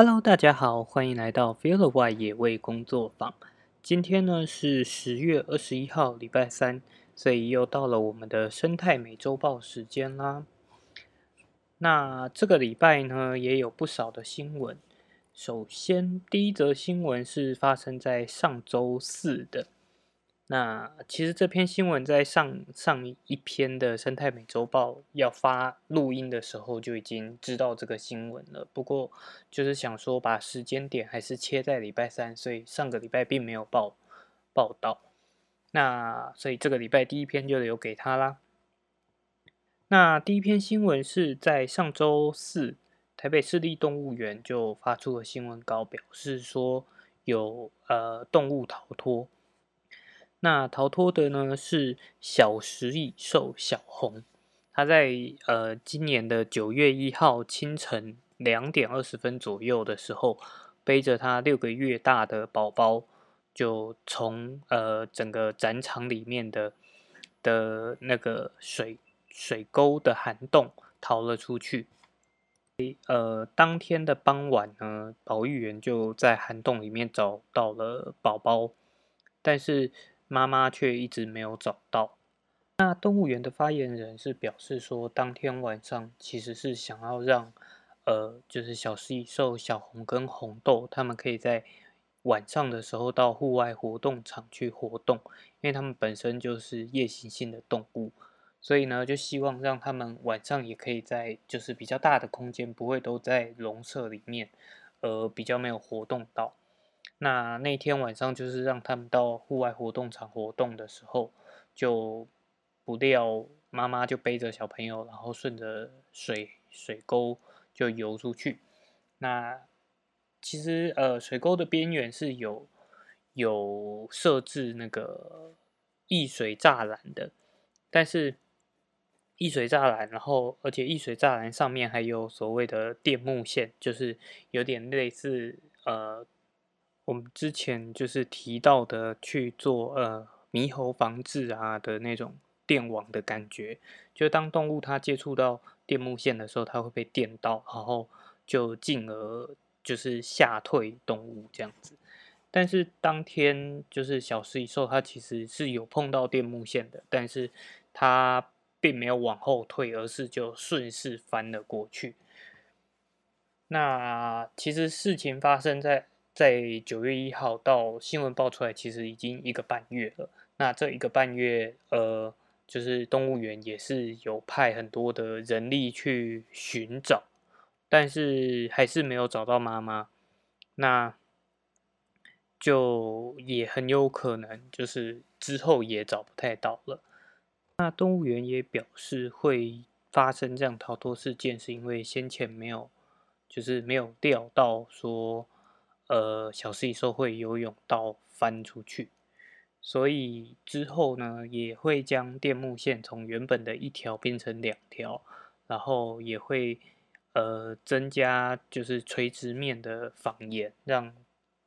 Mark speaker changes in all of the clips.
Speaker 1: Hello，大家好，欢迎来到 fella y 野味工作坊。今天呢是十月二十一号，礼拜三，所以又到了我们的生态美洲报时间啦。那这个礼拜呢也有不少的新闻。首先，第一则新闻是发生在上周四的。那其实这篇新闻在上上一篇的生态美洲报要发录音的时候就已经知道这个新闻了。不过就是想说把时间点还是切在礼拜三，所以上个礼拜并没有报报道。那所以这个礼拜第一篇就留给他啦。那第一篇新闻是在上周四，台北市立动物园就发出了新闻稿，表示说有呃动物逃脱。那逃脱的呢是小食蚁兽小红，它在呃今年的九月一号清晨两点二十分左右的时候，背着它六个月大的宝宝，就从呃整个展场里面的的那个水水沟的涵洞逃了出去。呃，当天的傍晚呢，保育员就在涵洞里面找到了宝宝，但是。妈妈却一直没有找到。那动物园的发言人是表示说，当天晚上其实是想要让，呃，就是小食蚁兽小红跟红豆他们可以在晚上的时候到户外活动场去活动，因为他们本身就是夜行性的动物，所以呢，就希望让他们晚上也可以在就是比较大的空间，不会都在笼舍里面，呃，比较没有活动到。那那天晚上就是让他们到户外活动场活动的时候，就不料妈妈就背着小朋友，然后顺着水水沟就游出去。那其实呃水沟的边缘是有有设置那个溢水栅栏的，但是溢水栅栏，然后而且溢水栅栏上面还有所谓的电木线，就是有点类似呃。我们之前就是提到的去做呃猕猴防治啊的那种电网的感觉，就当动物它接触到电木线的时候，它会被电到，然后就进而就是吓退动物这样子。但是当天就是小食蚁兽它其实是有碰到电木线的，但是它并没有往后退，而是就顺势翻了过去。那其实事情发生在。在九月一号到新闻爆出来，其实已经一个半月了。那这一个半月，呃，就是动物园也是有派很多的人力去寻找，但是还是没有找到妈妈。那就也很有可能就是之后也找不太到了。那动物园也表示会发生这样逃脱事件，是因为先前没有，就是没有钓到说。呃，小食蚁兽会游泳到翻出去，所以之后呢，也会将电木线从原本的一条变成两条，然后也会呃增加就是垂直面的防沿，让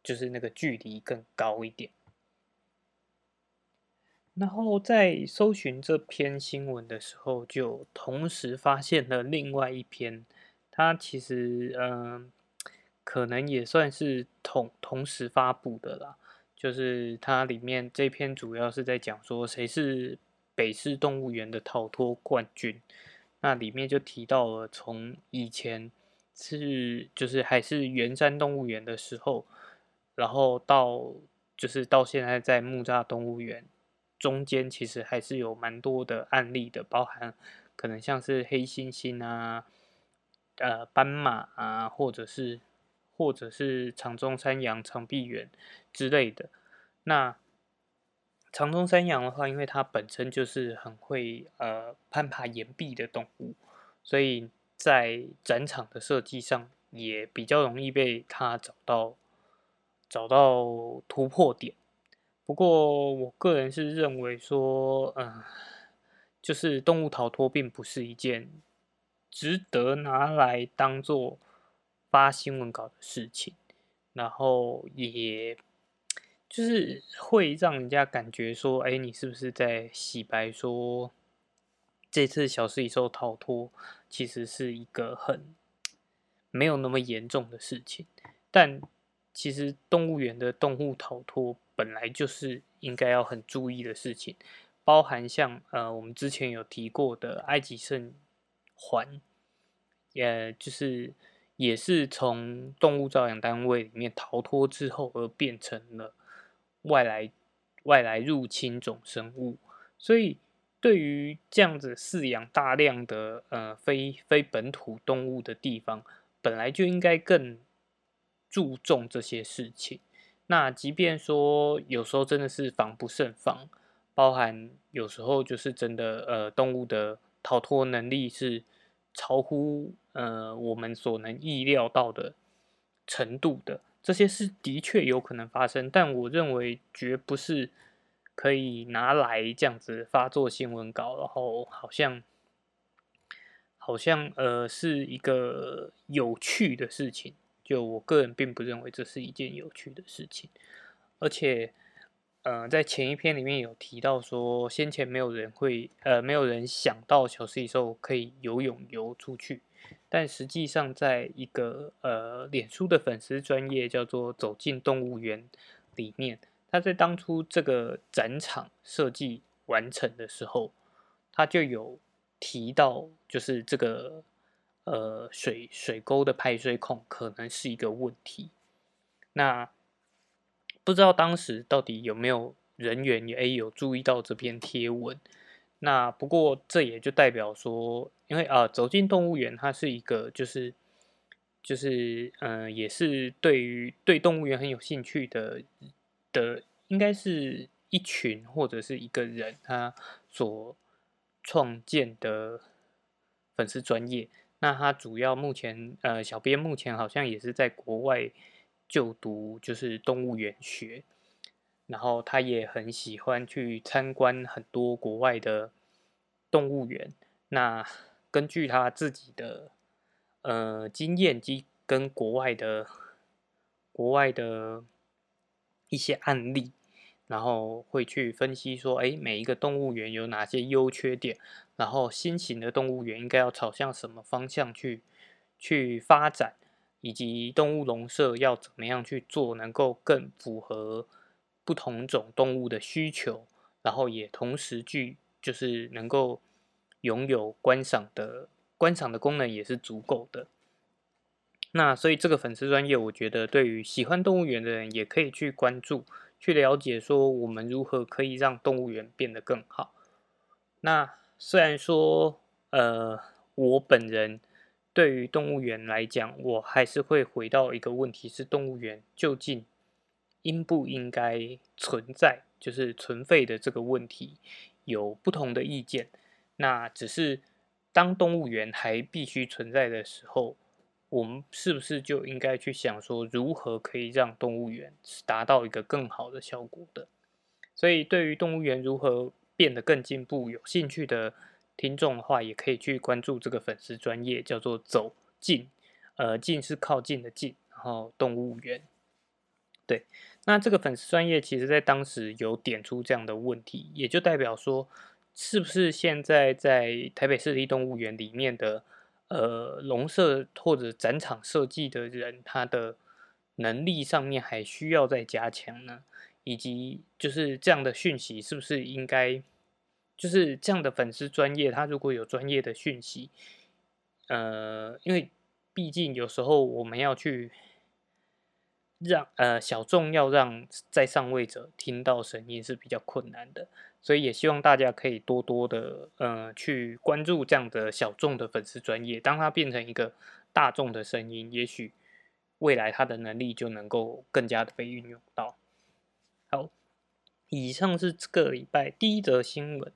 Speaker 1: 就是那个距离更高一点。然后在搜寻这篇新闻的时候，就同时发现了另外一篇，它其实嗯。可能也算是同同时发布的啦，就是它里面这篇主要是在讲说谁是北市动物园的逃脱冠军，那里面就提到了从以前是就是还是圆山动物园的时候，然后到就是到现在在木栅动物园中间，其实还是有蛮多的案例的，包含可能像是黑猩猩啊、呃斑马啊，或者是。或者是长中山羊、长臂猿之类的。那长中山羊的话，因为它本身就是很会呃攀爬岩壁的动物，所以在展场的设计上也比较容易被它找到找到突破点。不过我个人是认为说，嗯，就是动物逃脱并不是一件值得拿来当做。发新闻稿的事情，然后也就是会让人家感觉说，哎，你是不是在洗白？说这次小食蚁兽逃脱其实是一个很没有那么严重的事情。但其实动物园的动物逃脱本来就是应该要很注意的事情，包含像呃我们之前有提过的埃及圣环，也就是也是从动物照养单位里面逃脱之后而变成了外来外来入侵种生物，所以对于这样子饲养大量的呃非非本土动物的地方，本来就应该更。注重这些事情，那即便说有时候真的是防不胜防，包含有时候就是真的呃动物的逃脱能力是超乎呃我们所能意料到的程度的，这些是的确有可能发生，但我认为绝不是可以拿来这样子发作新闻稿，然后好像好像呃是一个有趣的事情。就我个人并不认为这是一件有趣的事情，而且，呃，在前一篇里面有提到说，先前没有人会，呃，没有人想到小食蚁兽可以游泳游出去，但实际上，在一个呃脸书的粉丝专业叫做“走进动物园”里面，他在当初这个展场设计完成的时候，他就有提到，就是这个。呃，水水沟的排水孔可能是一个问题。那不知道当时到底有没有人员也有注意到这篇贴文？那不过这也就代表说，因为啊，走进动物园，它是一个就是就是嗯，也是对于对动物园很有兴趣的的，应该是一群或者是一个人他所创建的粉丝专业。那他主要目前，呃，小编目前好像也是在国外就读，就是动物园学，然后他也很喜欢去参观很多国外的动物园。那根据他自己的呃经验及跟国外的国外的一些案例。然后会去分析说，哎，每一个动物园有哪些优缺点，然后新型的动物园应该要朝向什么方向去去发展，以及动物笼舍要怎么样去做，能够更符合不同种动物的需求，然后也同时具就是能够拥有观赏的观赏的功能也是足够的。那所以这个粉丝专业，我觉得对于喜欢动物园的人也可以去关注。去了解说我们如何可以让动物园变得更好。那虽然说，呃，我本人对于动物园来讲，我还是会回到一个问题：是动物园究竟应不应该存在？就是存废的这个问题，有不同的意见。那只是当动物园还必须存在的时候。我们是不是就应该去想说，如何可以让动物园达到一个更好的效果的？所以，对于动物园如何变得更进步，有兴趣的听众的话，也可以去关注这个粉丝专业，叫做“走近”，呃，“近”是靠近的“近”，然后动物园。对，那这个粉丝专业其实在当时有点出这样的问题，也就代表说，是不是现在在台北市立动物园里面的？呃，笼舍或者展场设计的人，他的能力上面还需要再加强呢？以及就是这样的讯息，是不是应该就是这样的粉丝专业，他如果有专业的讯息，呃，因为毕竟有时候我们要去。让呃小众要让在上位者听到声音是比较困难的，所以也希望大家可以多多的呃去关注这样的小众的粉丝专业，当它变成一个大众的声音，也许未来他的能力就能够更加的被运用到。好，以上是这个礼拜第一则新闻，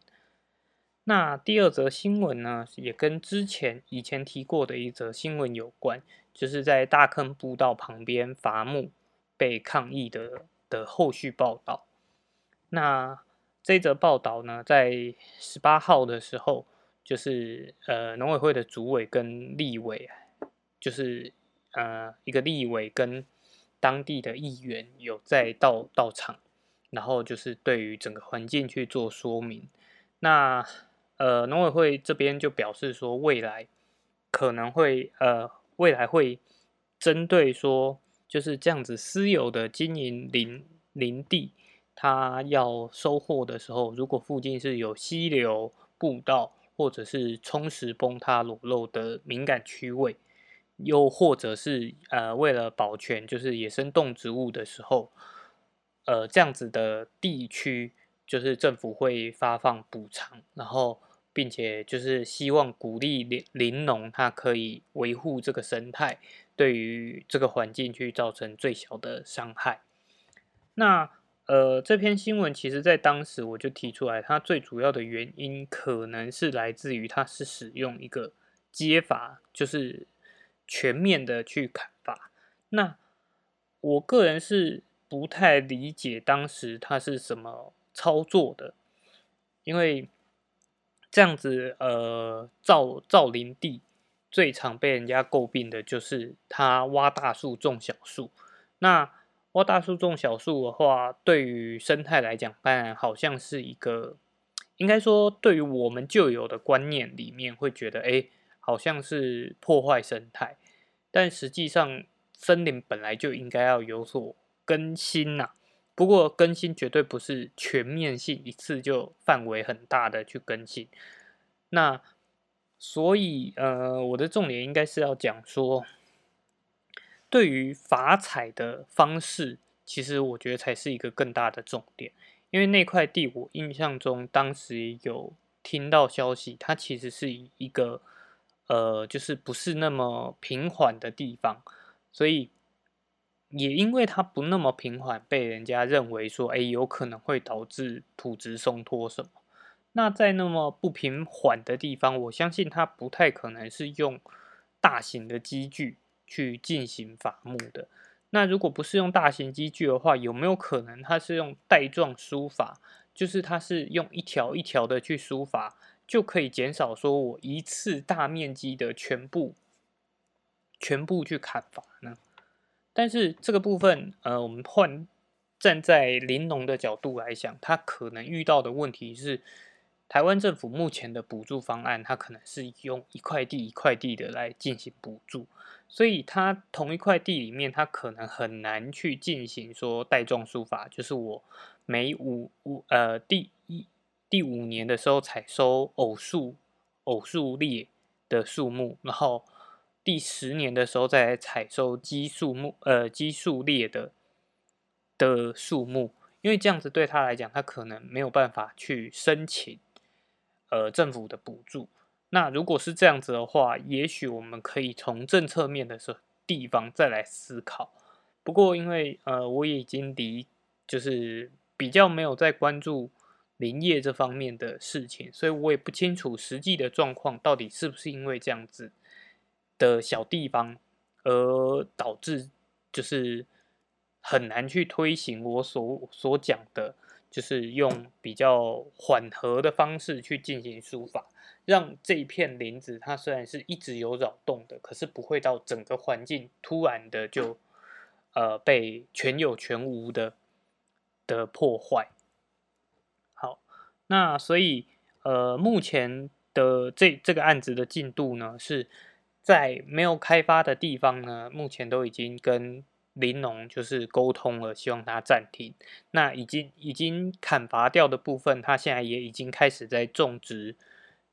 Speaker 1: 那第二则新闻呢，也跟之前以前提过的一则新闻有关。就是在大坑步道旁边伐木被抗议的的后续报道。那这则报道呢，在十八号的时候，就是呃农委会的主委跟立委，就是呃一个立委跟当地的议员有在到到场，然后就是对于整个环境去做说明。那呃农委会这边就表示说，未来可能会呃。未来会针对说，就是这样子私有的经营林林地，它要收获的时候，如果附近是有溪流、步道，或者是冲蚀崩塌裸露的敏感区位，又或者是呃为了保全就是野生动植物的时候，呃这样子的地区，就是政府会发放补偿，然后并且就是希望鼓励林林农，它可以维护这个生态。对于这个环境去造成最小的伤害。那呃，这篇新闻其实在当时我就提出来，它最主要的原因可能是来自于它是使用一个接法，就是全面的去砍伐。那我个人是不太理解当时它是什么操作的，因为这样子呃造造林地。最常被人家诟病的就是他挖大树种小树。那挖大树种小树的话，对于生态来讲，当然好像是一个，应该说对于我们旧有的观念里面会觉得，哎，好像是破坏生态。但实际上，森林本来就应该要有所更新呐。不过更新绝对不是全面性，一次就范围很大的去更新。那。所以，呃，我的重点应该是要讲说，对于法采的方式，其实我觉得才是一个更大的重点。因为那块地，我印象中当时有听到消息，它其实是一个，呃，就是不是那么平缓的地方，所以也因为它不那么平缓，被人家认为说，哎，有可能会导致土质松脱什么。那在那么不平缓的地方，我相信它不太可能是用大型的机具去进行伐木的。那如果不是用大型机具的话，有没有可能它是用带状疏伐？就是它是用一条一条的去疏伐，就可以减少说我一次大面积的全部全部去砍伐呢？但是这个部分，呃，我们换站在林农的角度来想，他可能遇到的问题是。台湾政府目前的补助方案，它可能是用一块地一块地的来进行补助，所以它同一块地里面，它可能很难去进行说带状书法，就是我每五五呃第一第五年的时候采收偶数偶数列的树木，然后第十年的时候再来采收奇数木呃奇数列的的树木，因为这样子对他来讲，他可能没有办法去申请。呃，政府的补助，那如果是这样子的话，也许我们可以从政策面的时候地方再来思考。不过，因为呃，我也已经离就是比较没有在关注林业这方面的事情，所以我也不清楚实际的状况到底是不是因为这样子的小地方而导致就是很难去推行我所所讲的。就是用比较缓和的方式去进行书法，让这一片林子它虽然是一直有扰动的，可是不会到整个环境突然的就呃被全有全无的的破坏。好，那所以呃目前的这这个案子的进度呢，是在没有开发的地方呢，目前都已经跟。林农就是沟通了，希望他暂停。那已经已经砍伐掉的部分，他现在也已经开始在种植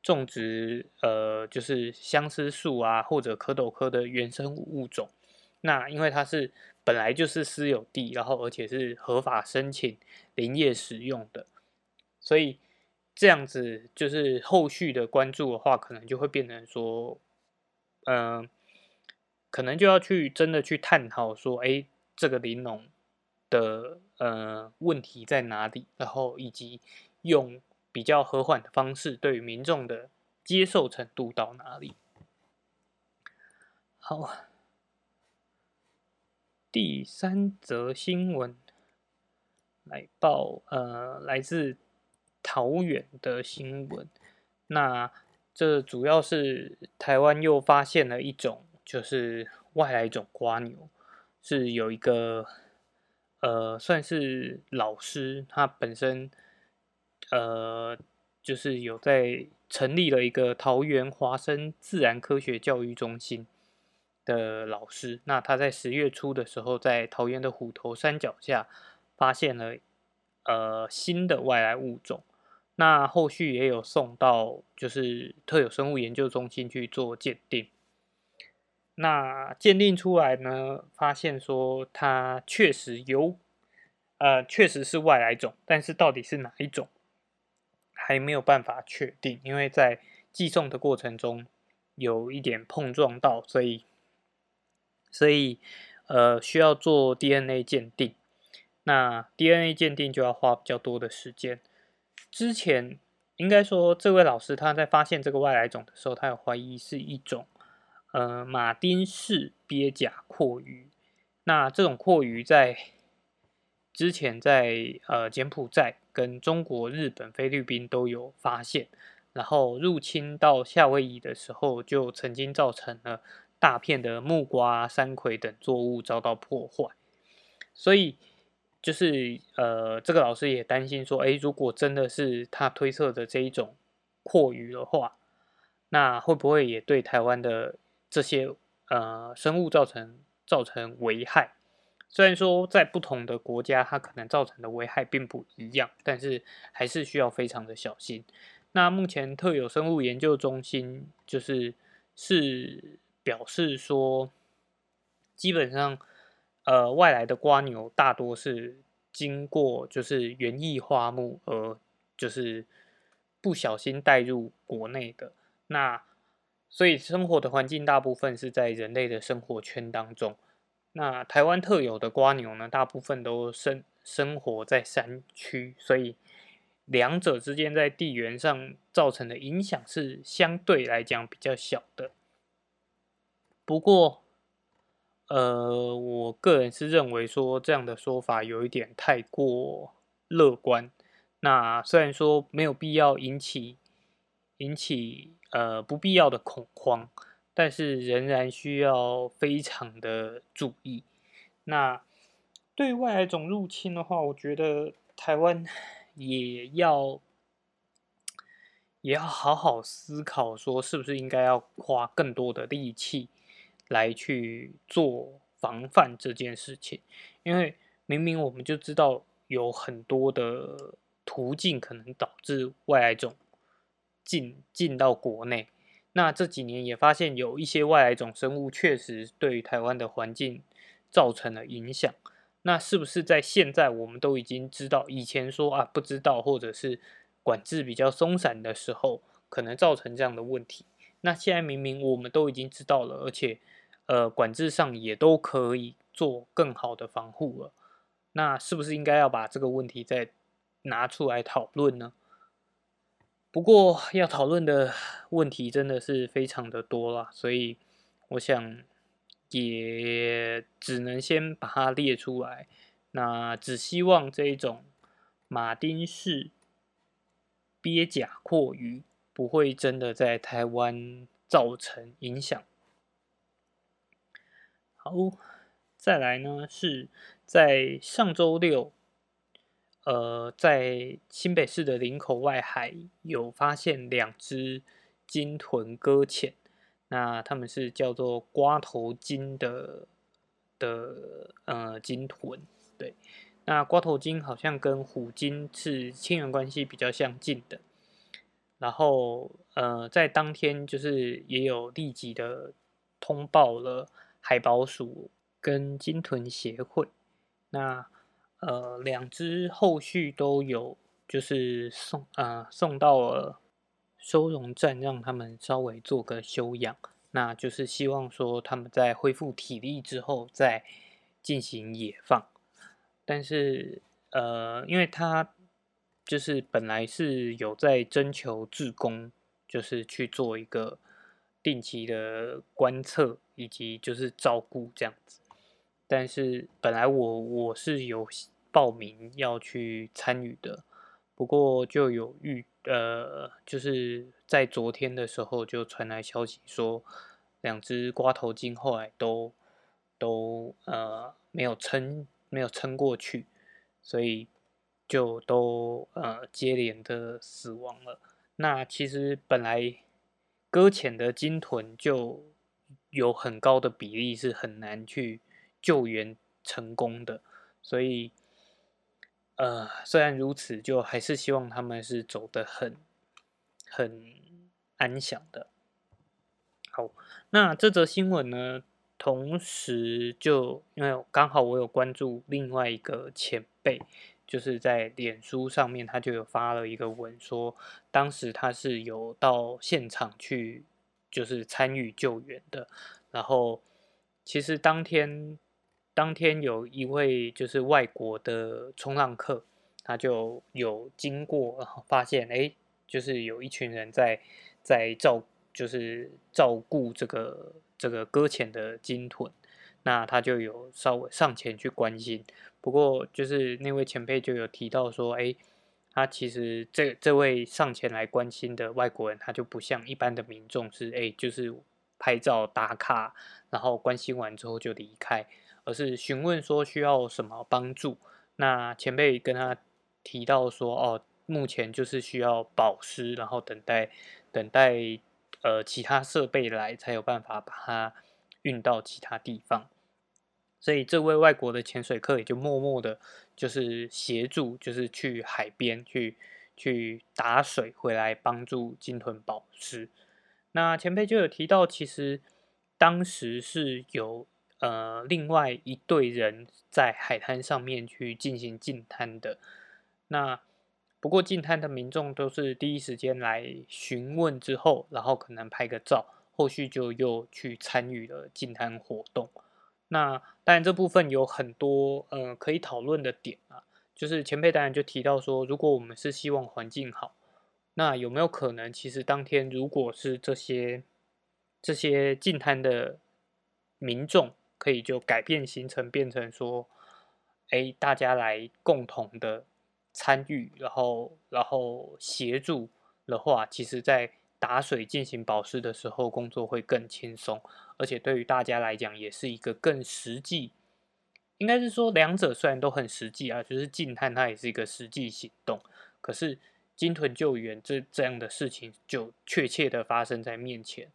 Speaker 1: 种植，呃，就是相思树啊，或者蝌蚪科的原生物种。那因为它是本来就是私有地，然后而且是合法申请林业使用的，所以这样子就是后续的关注的话，可能就会变成说，嗯。可能就要去真的去探讨说，哎，这个玲珑的呃问题在哪里？然后以及用比较和缓的方式，对于民众的接受程度到哪里？好，第三则新闻来报，呃，来自桃园的新闻。那这主要是台湾又发现了一种。就是外来种瓜牛，是有一个呃，算是老师，他本身呃，就是有在成立了一个桃园华生自然科学教育中心。的老师，那他在十月初的时候，在桃园的虎头山脚下发现了呃新的外来物种，那后续也有送到就是特有生物研究中心去做鉴定。那鉴定出来呢，发现说它确实有，呃，确实是外来种，但是到底是哪一种，还没有办法确定，因为在寄送的过程中有一点碰撞到，所以。所以，呃，需要做 DNA 鉴定。那 DNA 鉴定就要花比较多的时间。之前应该说，这位老师他在发现这个外来种的时候，他有怀疑是一种呃马丁氏鳖甲阔鱼。那这种阔鱼在之前在呃柬埔寨、跟中国、日本、菲律宾都有发现，然后入侵到夏威夷的时候，就曾经造成了。大片的木瓜、山葵等作物遭到破坏，所以就是呃，这个老师也担心说，哎，如果真的是他推测的这一种阔鱼的话，那会不会也对台湾的这些呃生物造成造成危害？虽然说在不同的国家，它可能造成的危害并不一样，但是还是需要非常的小心。那目前特有生物研究中心就是是。表示说，基本上，呃，外来的瓜牛大多是经过就是园艺花木而就是不小心带入国内的。那所以生活的环境大部分是在人类的生活圈当中。那台湾特有的瓜牛呢，大部分都生生活在山区，所以两者之间在地缘上造成的影响是相对来讲比较小的。不过，呃，我个人是认为说这样的说法有一点太过乐观。那虽然说没有必要引起引起呃不必要的恐慌，但是仍然需要非常的注意。那对外来种入侵的话，我觉得台湾 也要也要好好思考，说是不是应该要花更多的力气。来去做防范这件事情，因为明明我们就知道有很多的途径可能导致外来种进进到国内，那这几年也发现有一些外来种生物确实对于台湾的环境造成了影响，那是不是在现在我们都已经知道，以前说啊不知道或者是管制比较松散的时候，可能造成这样的问题，那现在明明我们都已经知道了，而且。呃，管制上也都可以做更好的防护了，那是不是应该要把这个问题再拿出来讨论呢？不过要讨论的问题真的是非常的多了，所以我想也只能先把它列出来。那只希望这一种马丁式鳖甲阔鱼不会真的在台湾造成影响。好，再来呢，是在上周六，呃，在新北市的林口外海有发现两只金豚搁浅，那它们是叫做瓜头鲸的的呃金豚，对，那瓜头鲸好像跟虎鲸是亲缘关系比较相近的，然后呃，在当天就是也有立即的通报了。海宝鼠跟金豚协会，那呃两只后续都有就是送啊送到了收容站，让他们稍微做个休养，那就是希望说他们在恢复体力之后再进行野放。但是呃，因为他就是本来是有在征求志工，就是去做一个。定期的观测以及就是照顾这样子，但是本来我我是有报名要去参与的，不过就有预呃就是在昨天的时候就传来消息说，两只瓜头鲸后来都都呃没有撑没有撑过去，所以就都呃接连的死亡了。那其实本来。搁浅的鲸豚就有很高的比例是很难去救援成功的，所以，呃，虽然如此，就还是希望他们是走得很很安详的。好，那这则新闻呢，同时就因为刚好我有关注另外一个前辈，就是在脸书上面，他就有发了一个文，说当时他是有到现场去。就是参与救援的，然后其实当天当天有一位就是外国的冲浪客，他就有经过，然后发现哎，就是有一群人在在照就是照顾这个这个搁浅的鲸豚，那他就有稍微上前去关心，不过就是那位前辈就有提到说，哎。他其实这这位上前来关心的外国人，他就不像一般的民众是哎，就是拍照打卡，然后关心完之后就离开，而是询问说需要什么帮助。那前辈跟他提到说，哦，目前就是需要保湿，然后等待等待呃其他设备来，才有办法把它运到其他地方。所以这位外国的潜水客也就默默的，就是协助，就是去海边去去打水回来帮助鲸豚保湿。那前辈就有提到，其实当时是有呃另外一队人在海滩上面去进行进滩的。那不过进滩的民众都是第一时间来询问之后，然后可能拍个照，后续就又去参与了进滩活动。那当然，这部分有很多呃可以讨论的点啊。就是前辈当然就提到说，如果我们是希望环境好，那有没有可能，其实当天如果是这些这些进滩的民众，可以就改变行程，变成说，哎，大家来共同的参与，然后然后协助的话，其实在。打水进行保湿的时候，工作会更轻松，而且对于大家来讲，也是一个更实际。应该是说，两者虽然都很实际啊，就是静滩它也是一个实际行动。可是鲸豚救援这这样的事情，就确切的发生在面前。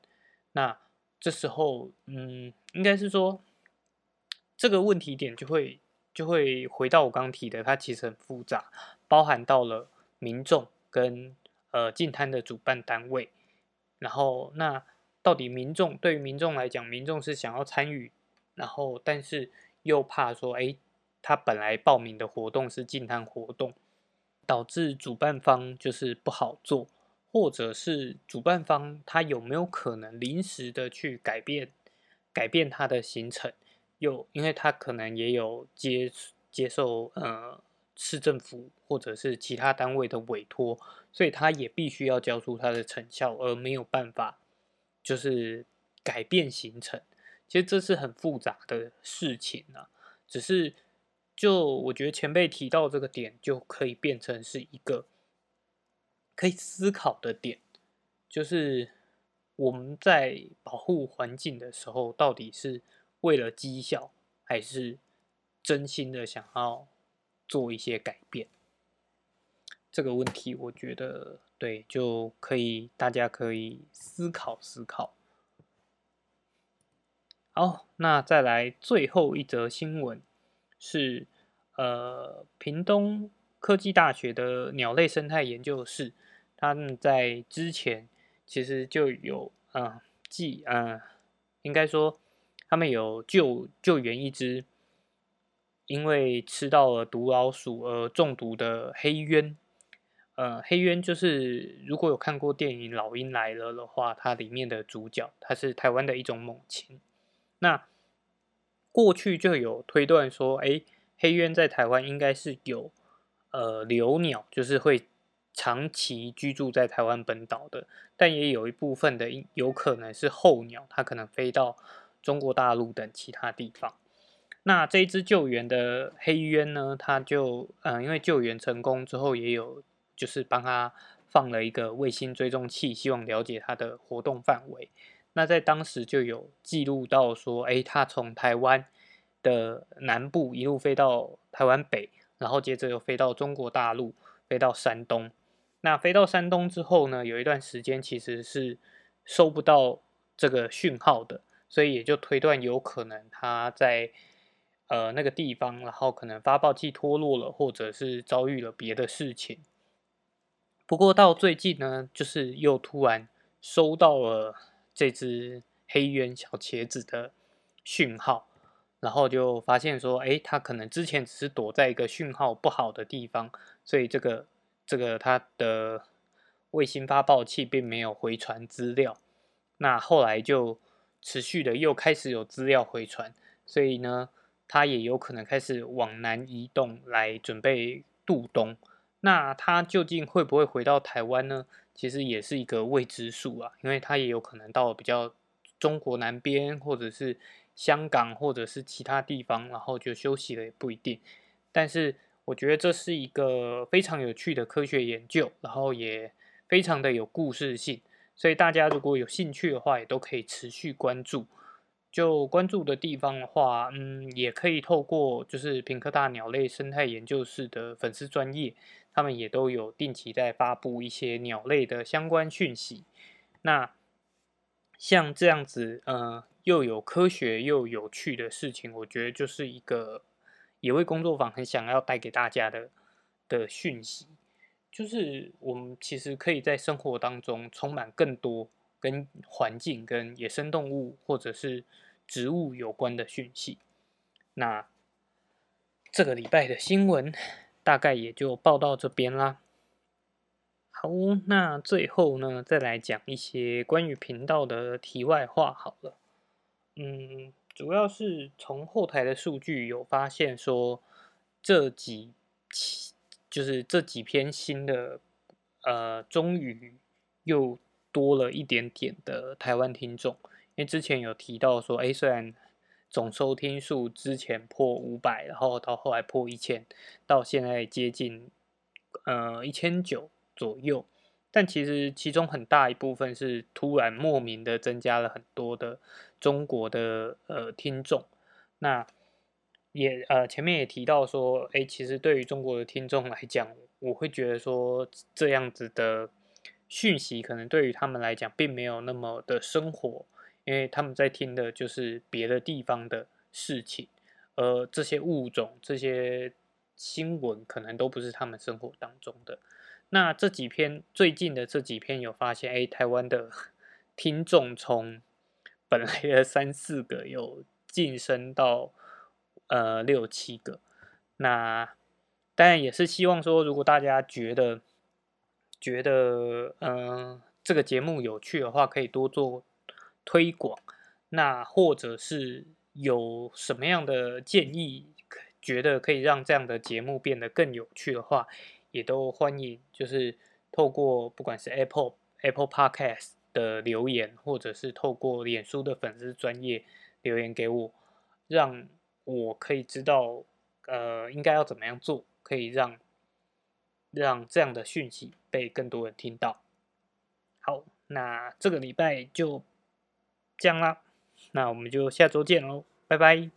Speaker 1: 那这时候，嗯，应该是说，这个问题点就会就会回到我刚提的，它其实很复杂，包含到了民众跟呃静滩的主办单位。然后，那到底民众对于民众来讲，民众是想要参与，然后但是又怕说，哎，他本来报名的活动是静滩活动，导致主办方就是不好做，或者是主办方他有没有可能临时的去改变改变他的行程？又因为他可能也有接接受呃。市政府或者是其他单位的委托，所以他也必须要交出他的成效，而没有办法就是改变行程。其实这是很复杂的事情啊。只是就我觉得前辈提到这个点，就可以变成是一个可以思考的点，就是我们在保护环境的时候，到底是为了绩效，还是真心的想要？做一些改变，这个问题我觉得对，就可以大家可以思考思考。好，那再来最后一则新闻是，呃，屏东科技大学的鸟类生态研究室，他们在之前其实就有啊，记啊，应该说他们有救救援一只。因为吃到了毒老鼠而中毒的黑鸢，呃，黑鸢就是如果有看过电影《老鹰来了》的话，它里面的主角，它是台湾的一种猛禽。那过去就有推断说，哎，黑鸢在台湾应该是有呃留鸟，就是会长期居住在台湾本岛的，但也有一部分的有可能是候鸟，它可能飞到中国大陆等其他地方。那这一只救援的黑鸢呢？它就嗯，因为救援成功之后，也有就是帮它放了一个卫星追踪器，希望了解它的活动范围。那在当时就有记录到说，哎，它从台湾的南部一路飞到台湾北，然后接着又飞到中国大陆，飞到山东。那飞到山东之后呢，有一段时间其实是收不到这个讯号的。所以也就推断有可能他在呃那个地方，然后可能发报器脱落了，或者是遭遇了别的事情。不过到最近呢，就是又突然收到了这只黑渊小茄子的讯号，然后就发现说，哎，它可能之前只是躲在一个讯号不好的地方，所以这个这个它的卫星发报器并没有回传资料。那后来就持续的又开始有资料回传，所以呢，它也有可能开始往南移动来准备渡冬。那它究竟会不会回到台湾呢？其实也是一个未知数啊，因为它也有可能到比较中国南边，或者是香港，或者是其他地方，然后就休息了也不一定。但是我觉得这是一个非常有趣的科学研究，然后也非常的有故事性，所以大家如果有兴趣的话，也都可以持续关注。就关注的地方的话，嗯，也可以透过就是平科大鸟类生态研究室的粉丝专业。他们也都有定期在发布一些鸟类的相关讯息。那像这样子，呃，又有科学又有趣的事情，我觉得就是一个野味工作坊很想要带给大家的的讯息，就是我们其实可以在生活当中充满更多跟环境、跟野生动物或者是植物有关的讯息。那这个礼拜的新闻。大概也就报到这边啦。好，那最后呢，再来讲一些关于频道的题外话。好了，嗯，主要是从后台的数据有发现说，这几期就是这几篇新的，呃，终于又多了一点点的台湾听众，因为之前有提到说，哎，虽然。总收听数之前破五百，然后到后来破一千，到现在接近呃一千九左右。但其实其中很大一部分是突然莫名的增加了很多的中国的呃听众。那也呃前面也提到说，哎，其实对于中国的听众来讲，我会觉得说这样子的讯息可能对于他们来讲并没有那么的生活。因为他们在听的就是别的地方的事情，而这些物种、这些新闻可能都不是他们生活当中的。那这几篇最近的这几篇有发现，哎，台湾的 听众从 本来的三四个有晋升到呃六七个。那当然也是希望说，如果大家觉得觉得嗯这个节目有趣的话，可以多做。推广，那或者是有什么样的建议，觉得可以让这样的节目变得更有趣的话，也都欢迎，就是透过不管是 Apple Apple Podcast 的留言，或者是透过脸书的粉丝专业留言给我，让我可以知道，呃，应该要怎么样做，可以让让这样的讯息被更多人听到。好，那这个礼拜就。这样啦，那我们就下周见喽，拜拜。